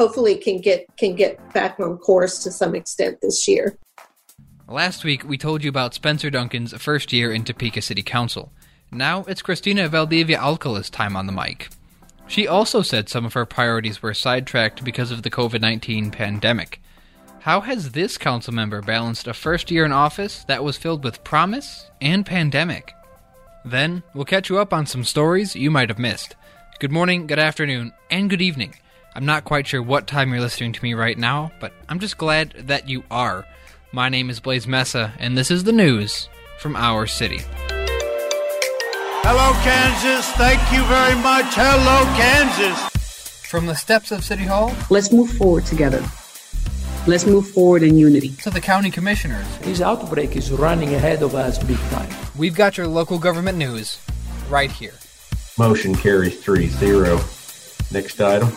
hopefully can get can get back on course to some extent this year. Last week we told you about Spencer Duncan's first year in Topeka City Council. Now it's Christina Valdivia Alcala's time on the mic. She also said some of her priorities were sidetracked because of the COVID 19 pandemic. How has this council member balanced a first year in office that was filled with promise and pandemic? Then, we'll catch you up on some stories you might have missed. Good morning, good afternoon, and good evening. I'm not quite sure what time you're listening to me right now, but I'm just glad that you are. My name is Blaise Mesa, and this is the news from our city. Hello, Kansas. Thank you very much. Hello, Kansas. From the steps of City Hall Let's move forward together. Let's move forward in unity. to the county commissioners, This outbreak is running ahead of us big time. we've got your local government news right here. Motion carries three zero. Next item.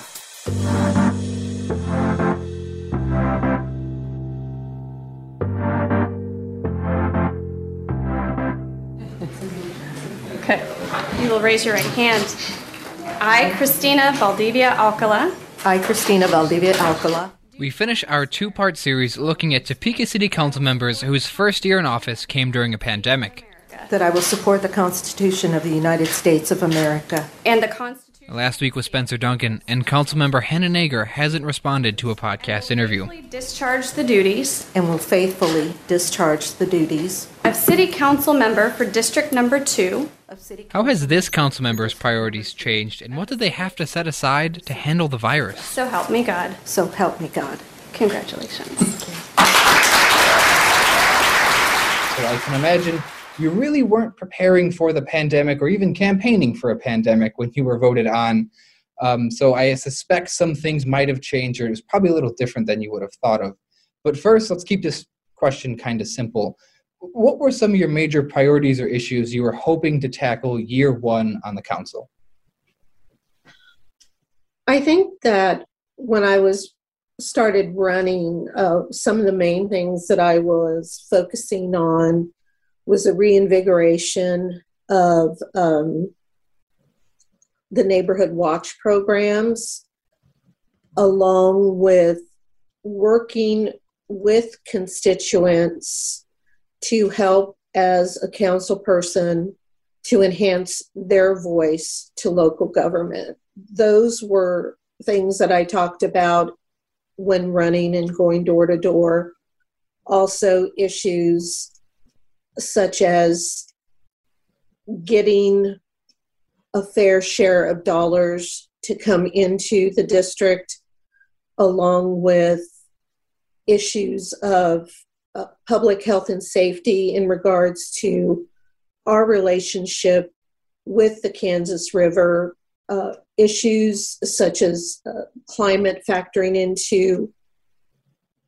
Okay. You will raise your right hand. I, Christina Valdivia Alcala, I, Christina Valdivia Alcala, We finish our two part series looking at Topeka City Council members whose first year in office came during a pandemic. that I will support the Constitution of the United States of America and the Constitution Last week was Spencer Duncan, and Councilmember Hannah Naeger hasn't responded to a podcast interview. discharge the duties and will faithfully discharge the duties of City Council member for District Number Two of City How has this council member's priorities changed, and what did they have to set aside to handle the virus? So help me God. So help me God. Congratulations. So I can imagine you really weren't preparing for the pandemic or even campaigning for a pandemic when you were voted on. Um, so I suspect some things might have changed or it was probably a little different than you would have thought of. But first, let's keep this question kind of simple. What were some of your major priorities or issues you were hoping to tackle year one on the council? I think that when I was started running, uh, some of the main things that I was focusing on was a reinvigoration of um, the neighborhood watch programs, along with working with constituents to help as a council person to enhance their voice to local government. Those were things that I talked about when running and going door to door. Also, issues such as getting a fair share of dollars to come into the district, along with issues of uh, public health and safety in regards to our relationship with the Kansas River, uh, issues such as uh, climate factoring into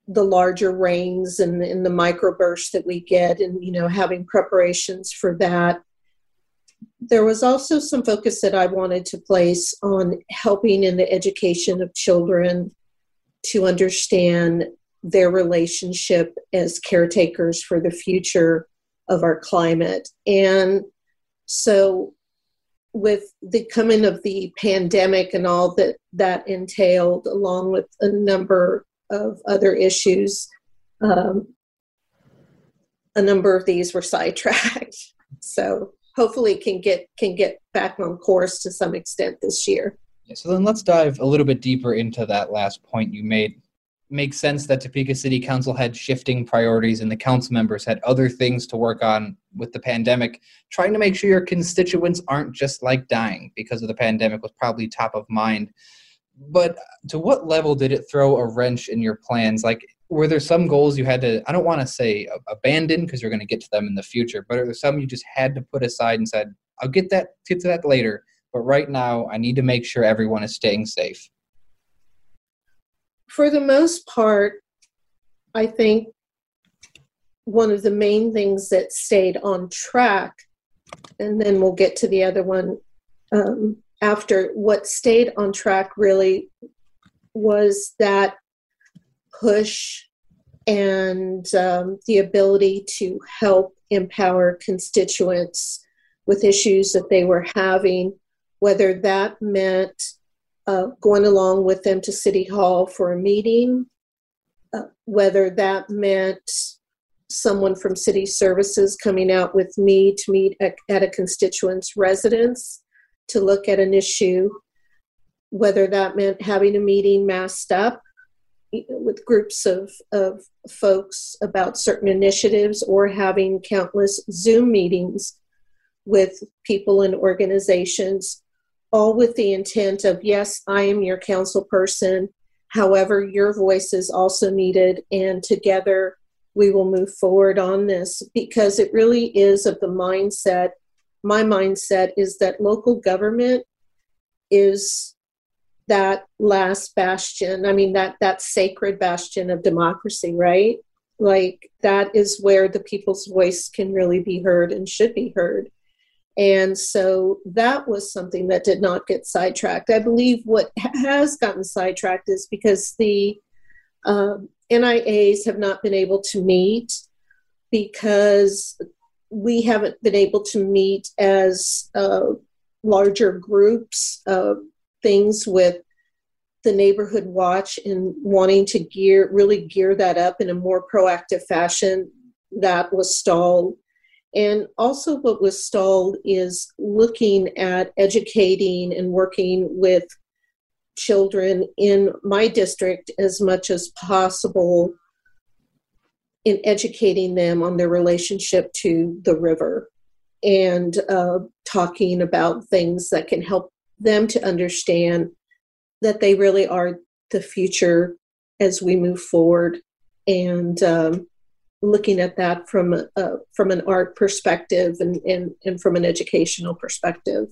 the larger rains and, and the microbursts that we get, and you know having preparations for that. There was also some focus that I wanted to place on helping in the education of children to understand their relationship as caretakers for the future of our climate. And so, with the coming of the pandemic and all that that entailed, along with a number of other issues, um, a number of these were sidetracked. So hopefully, can get can get back on course to some extent this year. So then let's dive a little bit deeper into that last point you made. Makes sense that Topeka City Council had shifting priorities and the council members had other things to work on with the pandemic. Trying to make sure your constituents aren't just like dying because of the pandemic was probably top of mind. But to what level did it throw a wrench in your plans? Like, were there some goals you had to, I don't want to say abandon because you're going to get to them in the future, but are there some you just had to put aside and said, I'll get that, get to that later, but right now I need to make sure everyone is staying safe? For the most part, I think one of the main things that stayed on track, and then we'll get to the other one um, after, what stayed on track really was that push and um, the ability to help empower constituents with issues that they were having, whether that meant uh, going along with them to City Hall for a meeting, uh, whether that meant someone from city services coming out with me to meet at, at a constituent's residence to look at an issue, whether that meant having a meeting masked up with groups of, of folks about certain initiatives or having countless Zoom meetings with people and organizations, all with the intent of yes, I am your council person. However, your voice is also needed, and together we will move forward on this because it really is of the mindset. My mindset is that local government is that last bastion. I mean, that that sacred bastion of democracy, right? Like that is where the people's voice can really be heard and should be heard. And so that was something that did not get sidetracked. I believe what has gotten sidetracked is because the um, NIAs have not been able to meet because we haven't been able to meet as uh, larger groups of things with the neighborhood watch and wanting to gear really gear that up in a more proactive fashion that was stalled. And also what was stalled is looking at educating and working with children in my district as much as possible in educating them on their relationship to the river and uh, talking about things that can help them to understand that they really are the future as we move forward and um, looking at that from uh, from an art perspective and, and, and from an educational perspective.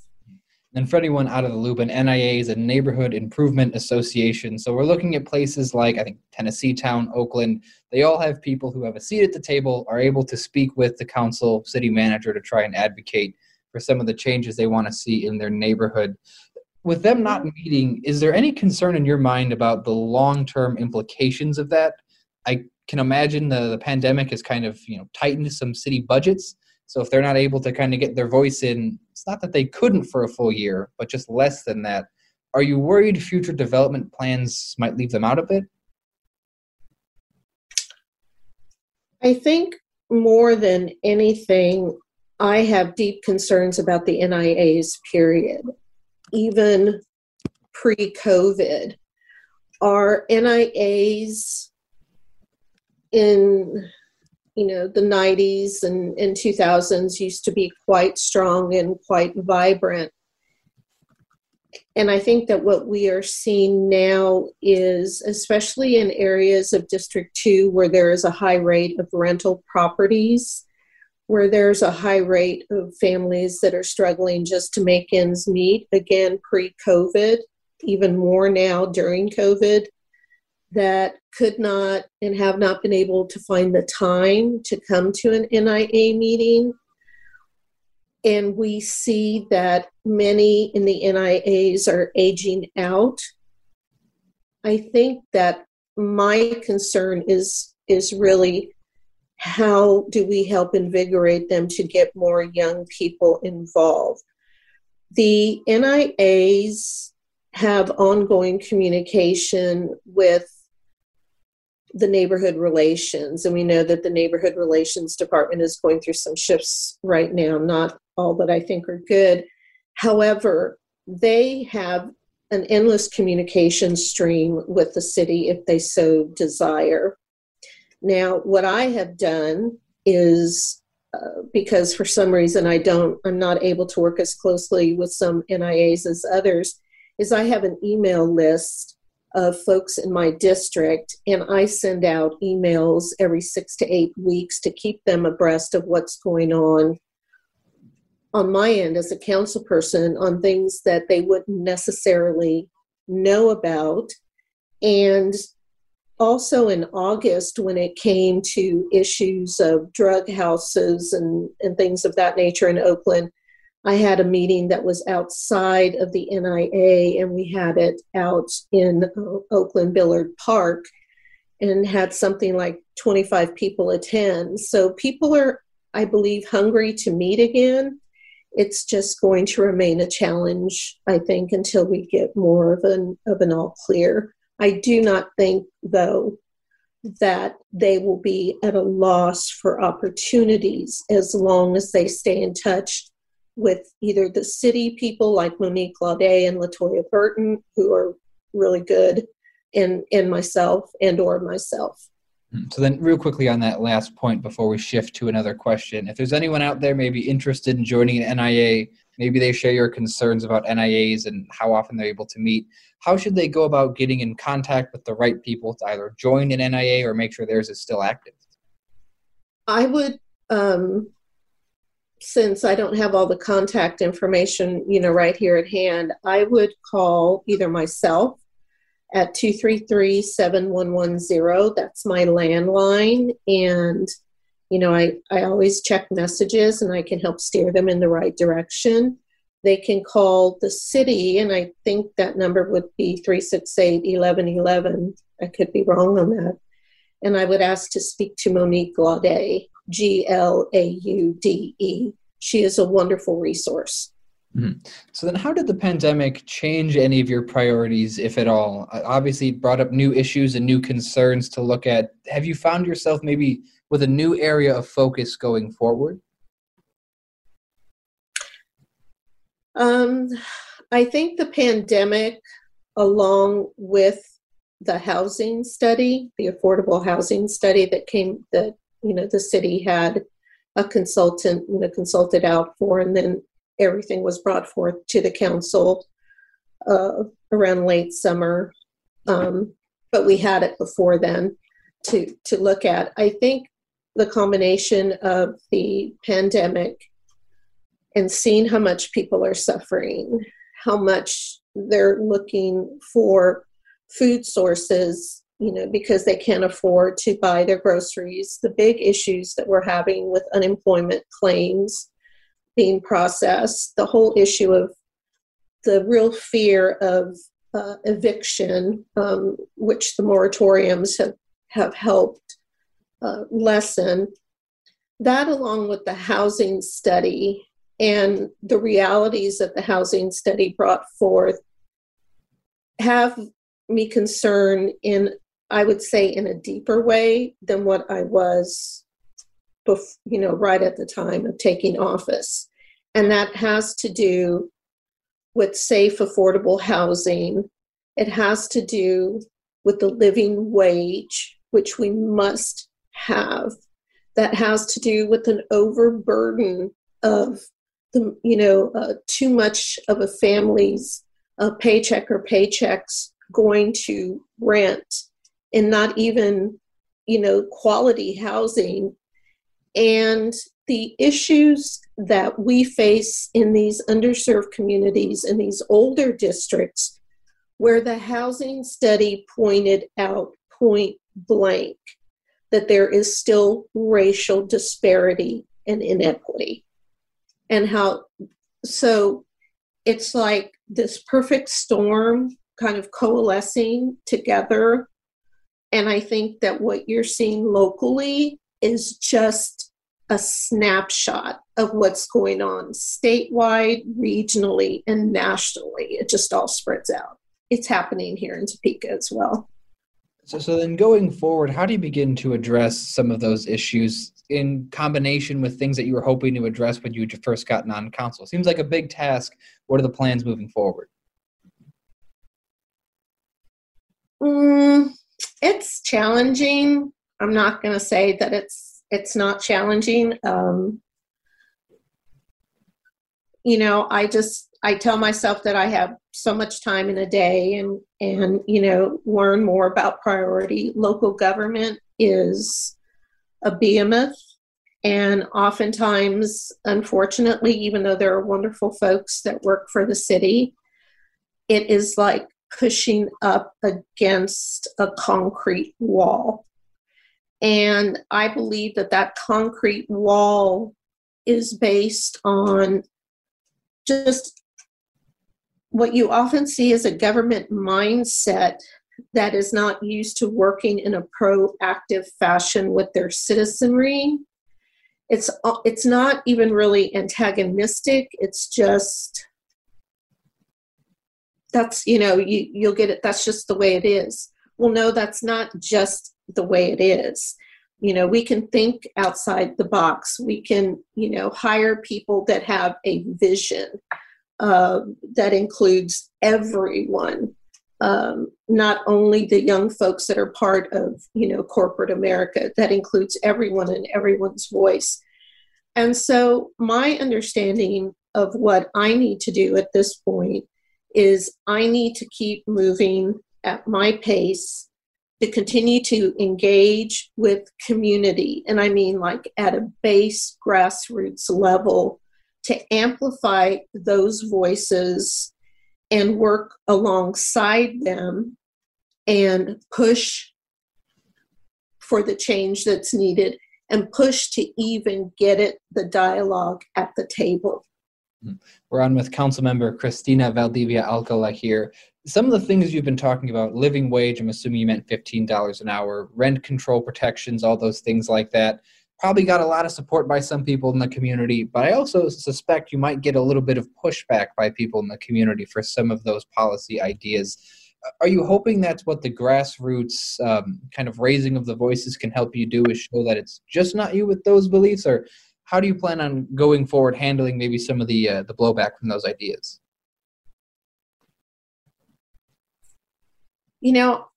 And for anyone out of the loop, an NIA is a neighborhood improvement association. So we're looking at places like, I think, Tennessee Town, Oakland. They all have people who have a seat at the table, are able to speak with the council, city manager to try and advocate for some of the changes they want to see in their neighborhood. With them not meeting, is there any concern in your mind about the long term implications of that? I can imagine the, the pandemic has kind of you know tightened some city budgets so if they're not able to kind of get their voice in, it's not that they couldn't for a full year, but just less than that. Are you worried future development plans might leave them out of it? I think more than anything, I have deep concerns about the NIAs, period. Even pre COVID, our NIAs in you know the 90s and, and 2000s used to be quite strong and quite vibrant. And i think that what we are seeing now is especially in areas of district 2 where there is a high rate of rental properties where there's a high rate of families that are struggling just to make ends meet again pre-covid even more now during covid that could not and have not been able to find the time to come to an NIA meeting. And we see that many in the NIAs are aging out. I think that my concern is is really how do we help invigorate them to get more young people involved. The NIAs have ongoing communication with the neighborhood relations. And we know that the neighborhood relations department is going through some shifts right now not all that i think are good. However they have an endless communication stream with the city if they so desire. Now what i have done is uh, because for some reason i don't i'm not able to work as closely with some nias as others is i have an email list of folks in my district, and I send out emails every six to eight weeks to keep them abreast of what's going on on my end as a council person on things that they wouldn't necessarily know about. And also in August, when it came to issues of drug houses and, and things of that nature in Oakland, I had a meeting that was outside of the NIA, and we had it out in uh, Oakland Billard Park and had something like 25 people attend. So people are, I believe, hungry to meet again. it's just going to remain a challenge, I think, until we get more of an of an all clear. I do not think, though, that they will be at a loss for opportunities as long as they stay in touch with either the city people like Monique Glaude and Latoya Burton, who are really good, and and myself and or myself. So then, real quickly on that last point before we shift to another question, if there's anyone out there maybe interested in joining an NIA, maybe they share your concerns about NIAs and how often they're able to meet. How should they go about getting in contact with the right people to either join an NIA or make sure theirs is still active? I would, um, since I don't have all the contact information, you know, right here at hand, I would call either myself at 233-7110. That's my landline. And, you know, I, I always check messages and I can help steer them in the right direction. They can call the city, and I think that number would be 368-1111. I could be wrong on that. And I would ask to speak to Monique Glaude, G-L-A-U-D-E. She is a wonderful resource. Mm-hmm. So then, how did the pandemic change any of your priorities, if at all? Uh, obviously, it brought up new issues and new concerns to look at. Have you found yourself maybe with a new area of focus going forward? Um, I think the pandemic, along with the housing study, the affordable housing study that came that you know the city had a consultant you know consulted out for, and then everything was brought forth to the council uh, around late summer, um, but we had it before then to to look at. I think the combination of the pandemic and seeing how much people are suffering, how much they're looking for food sources, you know, because they can't afford to buy their groceries, the big issues that we're having with unemployment claims being processed, the whole issue of the real fear of uh, eviction, um, which the moratoriums have, have helped uh, lessen. That, along with the housing study and the realities that the housing study brought forth, have me concerned in, I would say, in a deeper way than what I was bef- you know, right at the time of taking office. And that has to do with safe, affordable housing. It has to do with the living wage, which we must have. That has to do with an overburden of the, you know, uh, too much of a family's uh, paycheck or paychecks going to rent and not even, you know, quality housing. And the issues that we face in these underserved communities in these older districts where the housing study pointed out point blank that there is still racial disparity and inequity. And how so it's like this perfect storm kind of coalescing together and i think that what you're seeing locally is just a snapshot of what's going on statewide, regionally, and nationally. It just all spreads out. It's happening here in Topeka as well. So, so then going forward, how do you begin to address some of those issues in combination with things that you were hoping to address when you first got on council? Seems like a big task. What are the plans moving forward? Mm, it's challenging. I'm not going to say that it's it's not challenging. Um, you know, I just I tell myself that I have so much time in a day, and and you know, learn more about priority. Local government is a behemoth, and oftentimes, unfortunately, even though there are wonderful folks that work for the city, it is like pushing up against a concrete wall and I believe that that concrete wall is based on just what you often see as a government mindset that is not used to working in a proactive fashion with their citizenry. it's it's not even really antagonistic it's just that's you know you you'll get it that's just the way it is. Well no that's not just the way it is. You know we can think outside the box. We can you know hire people that have a vision uh, that includes everyone. Um, not only the young folks that are part of you know corporate america that includes everyone and everyone's voice. And so my understanding of what i need to do at this point is i need to keep moving at my pace to continue to engage with community and i mean like at a base grassroots level to amplify those voices and work alongside them and push for the change that's needed and push to even get it the dialogue at the table. We're on with Councilmember Christina Valdivia Alcala here. Some of the things you've been talking about, living wage, I'm assuming you meant $15 an hour, rent control protections, all those things like that probably got a lot of support by some people in the community, but I also suspect you might get a little bit of pushback by people in the community for some of those policy ideas. Are you hoping that's what the grassroots um, kind of raising of the voices can help you do is show that it's just not you with those beliefs, or how do you plan on going forward handling maybe some of the uh, the blowback from those ideas? You know,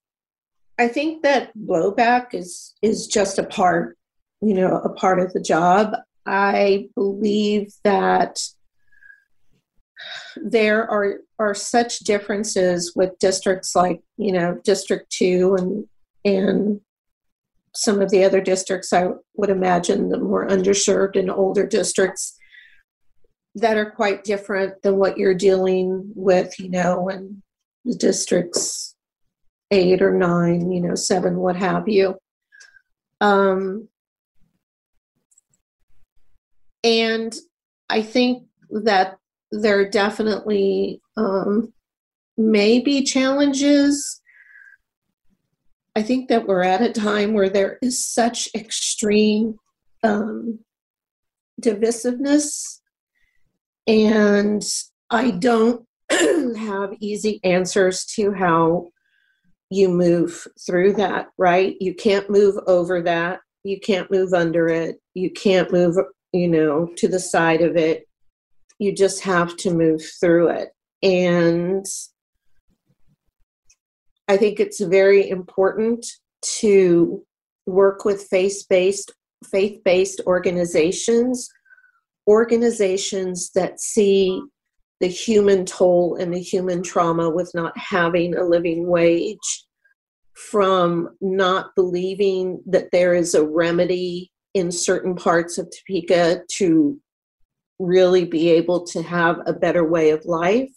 I think that blowback is is just a part you know a part of the job i believe that there are are such differences with districts like you know district 2 and and some of the other districts i would imagine the more underserved and older districts that are quite different than what you're dealing with you know in the districts 8 or 9 you know 7 what have you um and I think that there definitely um, may be challenges. I think that we're at a time where there is such extreme um, divisiveness, and I don't have easy answers to how you move through that, right? You can't move over that. You can't move under it. You can't move you know, to the side of it. You just have to move through it. And I think it's very important to work with faith-based faith-based organizations, organizations that see the human toll and the human trauma with not having a living wage, from not believing that there is a remedy in certain parts of Topeka to really be able to have a better way of life.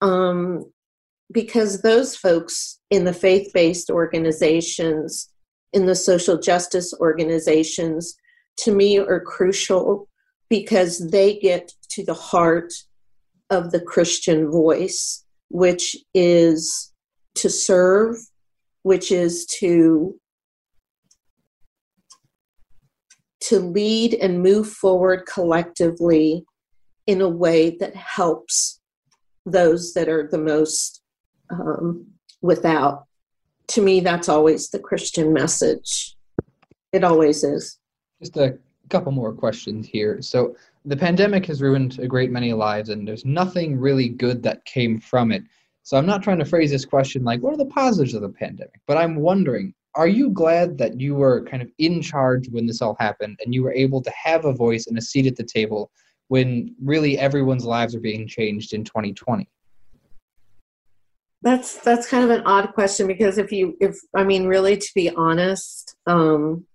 Um, because those folks in the faith based organizations, in the social justice organizations, to me are crucial because they get to the heart of the Christian voice, which is to serve, which is to to lead and move forward collectively in a way that helps those that are the most um, without. To me, that's always the Christian message. It always is. Just a couple more questions here. So, the pandemic has ruined a great many lives, and there's nothing really good that came from it. So, I'm not trying to phrase this question like, what are the positives of the pandemic? But I'm wondering, are you glad that you were kind of in charge when this all happened and you were able to have a voice and a seat at the table when really everyone's lives are being changed in 2020 that's that's kind of an odd question because if you if i mean really to be honest um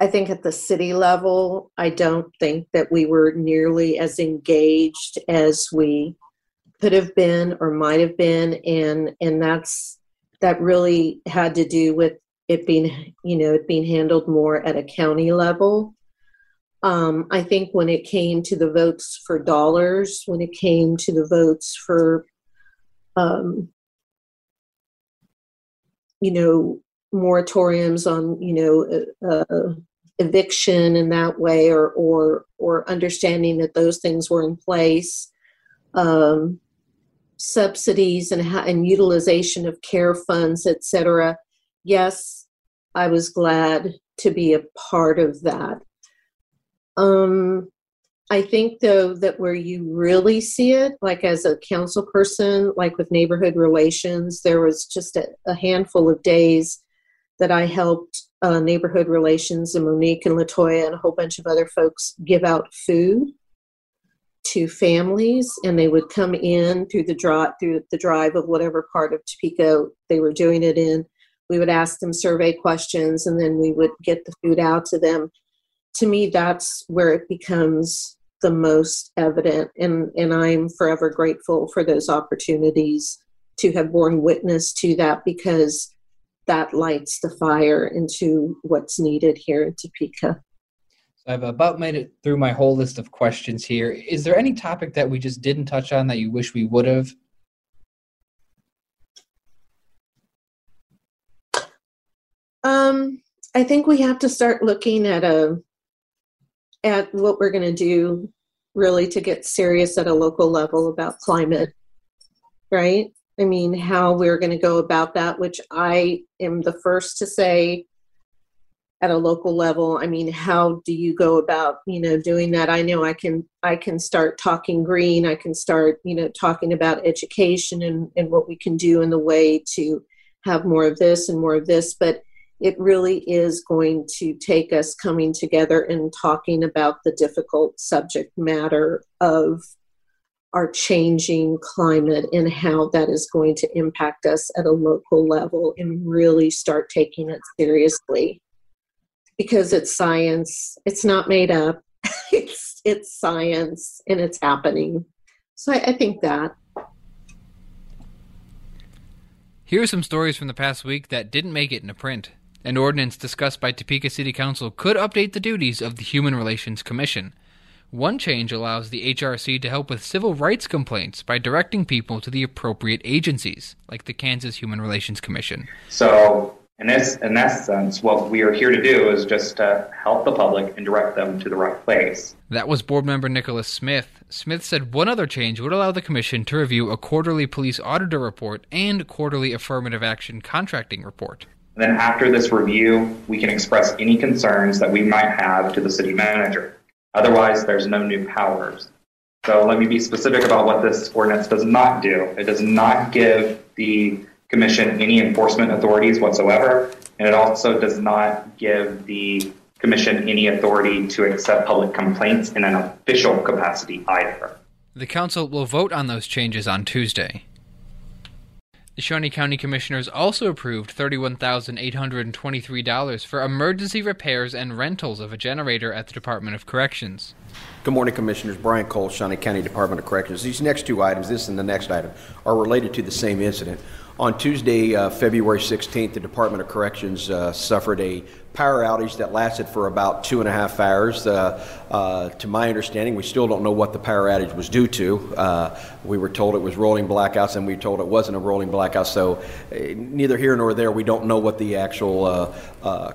i think at the city level i don't think that we were nearly as engaged as we could have been or might have been. And and that's that really had to do with it being you know it being handled more at a county level. Um, i think when it came to the votes for dollars when it came to the votes for um, you know moratoriums on you know uh, uh eviction in that way or or or understanding that those things were in place um, subsidies and, and utilization of care funds etc yes i was glad to be a part of that. Um, I think though that where you really see it, like as a council person, like with neighborhood relations, there was just a, a handful of days that I helped uh, neighborhood relations and Monique and Latoya and a whole bunch of other folks give out food to families, and they would come in through the drive through the drive of whatever part of Topeka they were doing it in. We would ask them survey questions, and then we would get the food out to them. To me, that's where it becomes the most evident and and i'm forever grateful for those opportunities to have borne witness to that because that lights the fire into what's needed here in topeka I've about made it through my whole list of questions here. Is there any topic that we just didn't touch on that you wish we would have? Um, I think we have to start looking at a at what we're going to do really to get serious at a local level about climate, right? I mean, how we're going to go about that, which I am the first to say at a local level. I mean, how do you go about, you know, doing that? I know I can I can start talking green. I can start, you know, talking about education and, and what we can do in the way to have more of this and more of this. But it really is going to take us coming together and talking about the difficult subject matter of our changing climate and how that is going to impact us at a local level and really start taking it seriously. Because it's science it's not made up it's it's science and it's happening. So I, I think that. Here are some stories from the past week that didn't make it into print an ordinance discussed by Topeka City Council could update the duties of the Human Relations Commission. One change allows the HRC to help with civil rights complaints by directing people to the appropriate agencies, like the Kansas Human Relations Commission. So, in this, in that sense, what we are here to do is just to help the public and direct them to the right place. That was board member Nicholas Smith. Smith said one other change would allow the commission to review a quarterly police auditor report and quarterly affirmative action contracting report. And then after this review, we can express any concerns that we might have to the city manager. Otherwise, there's no new powers. So let me be specific about what this ordinance does not do. It does not give the commission any enforcement authorities whatsoever, and it also does not give the commission any authority to accept public complaints in an official capacity either. The council will vote on those changes on Tuesday. The Shawnee County Commissioners also approved $31,823 for emergency repairs and rentals of a generator at the Department of Corrections. Good morning, Commissioners. Brian Cole, Shawnee County Department of Corrections. These next two items, this and the next item, are related to the same incident. On Tuesday, uh, February 16th, the Department of Corrections uh, suffered a power outage that lasted for about two and a half hours. Uh, uh to my understanding, we still don't know what the power outage was due to. Uh, we were told it was rolling blackouts, and we were told it wasn't a rolling blackout. So, uh, neither here nor there, we don't know what the actual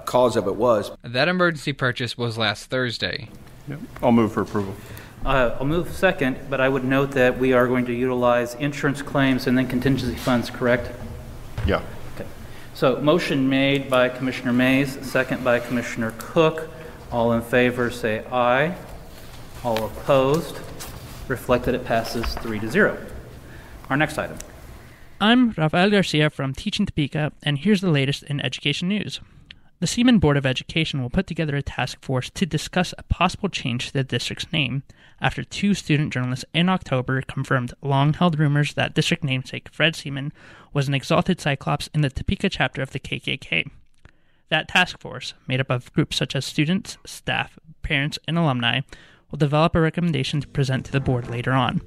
cause of it was. That emergency purchase was last Thursday. Yep. I'll move for approval. Uh, I'll move second, but I would note that we are going to utilize insurance claims and then contingency funds, correct? Yeah. Okay. So motion made by Commissioner Mays, second by Commissioner Cook. All in favor say aye. All opposed? Reflect that it passes three to zero. Our next item. I'm Rafael Garcia from Teaching Topeka, and here's the latest in education news. The Seaman Board of Education will put together a task force to discuss a possible change to the district's name after two student journalists in October confirmed long held rumors that district namesake Fred Seaman was an exalted cyclops in the Topeka chapter of the KKK. That task force, made up of groups such as students, staff, parents, and alumni, will develop a recommendation to present to the board later on.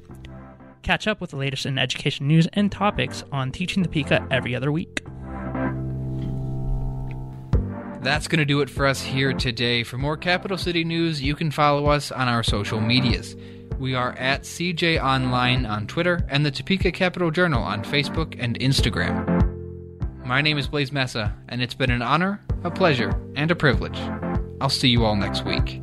Catch up with the latest in education news and topics on Teaching Topeka every other week. That's going to do it for us here today. For more Capital City news, you can follow us on our social medias. We are at CJ Online on Twitter and the Topeka Capital Journal on Facebook and Instagram. My name is Blaise Mesa, and it's been an honor, a pleasure, and a privilege. I'll see you all next week.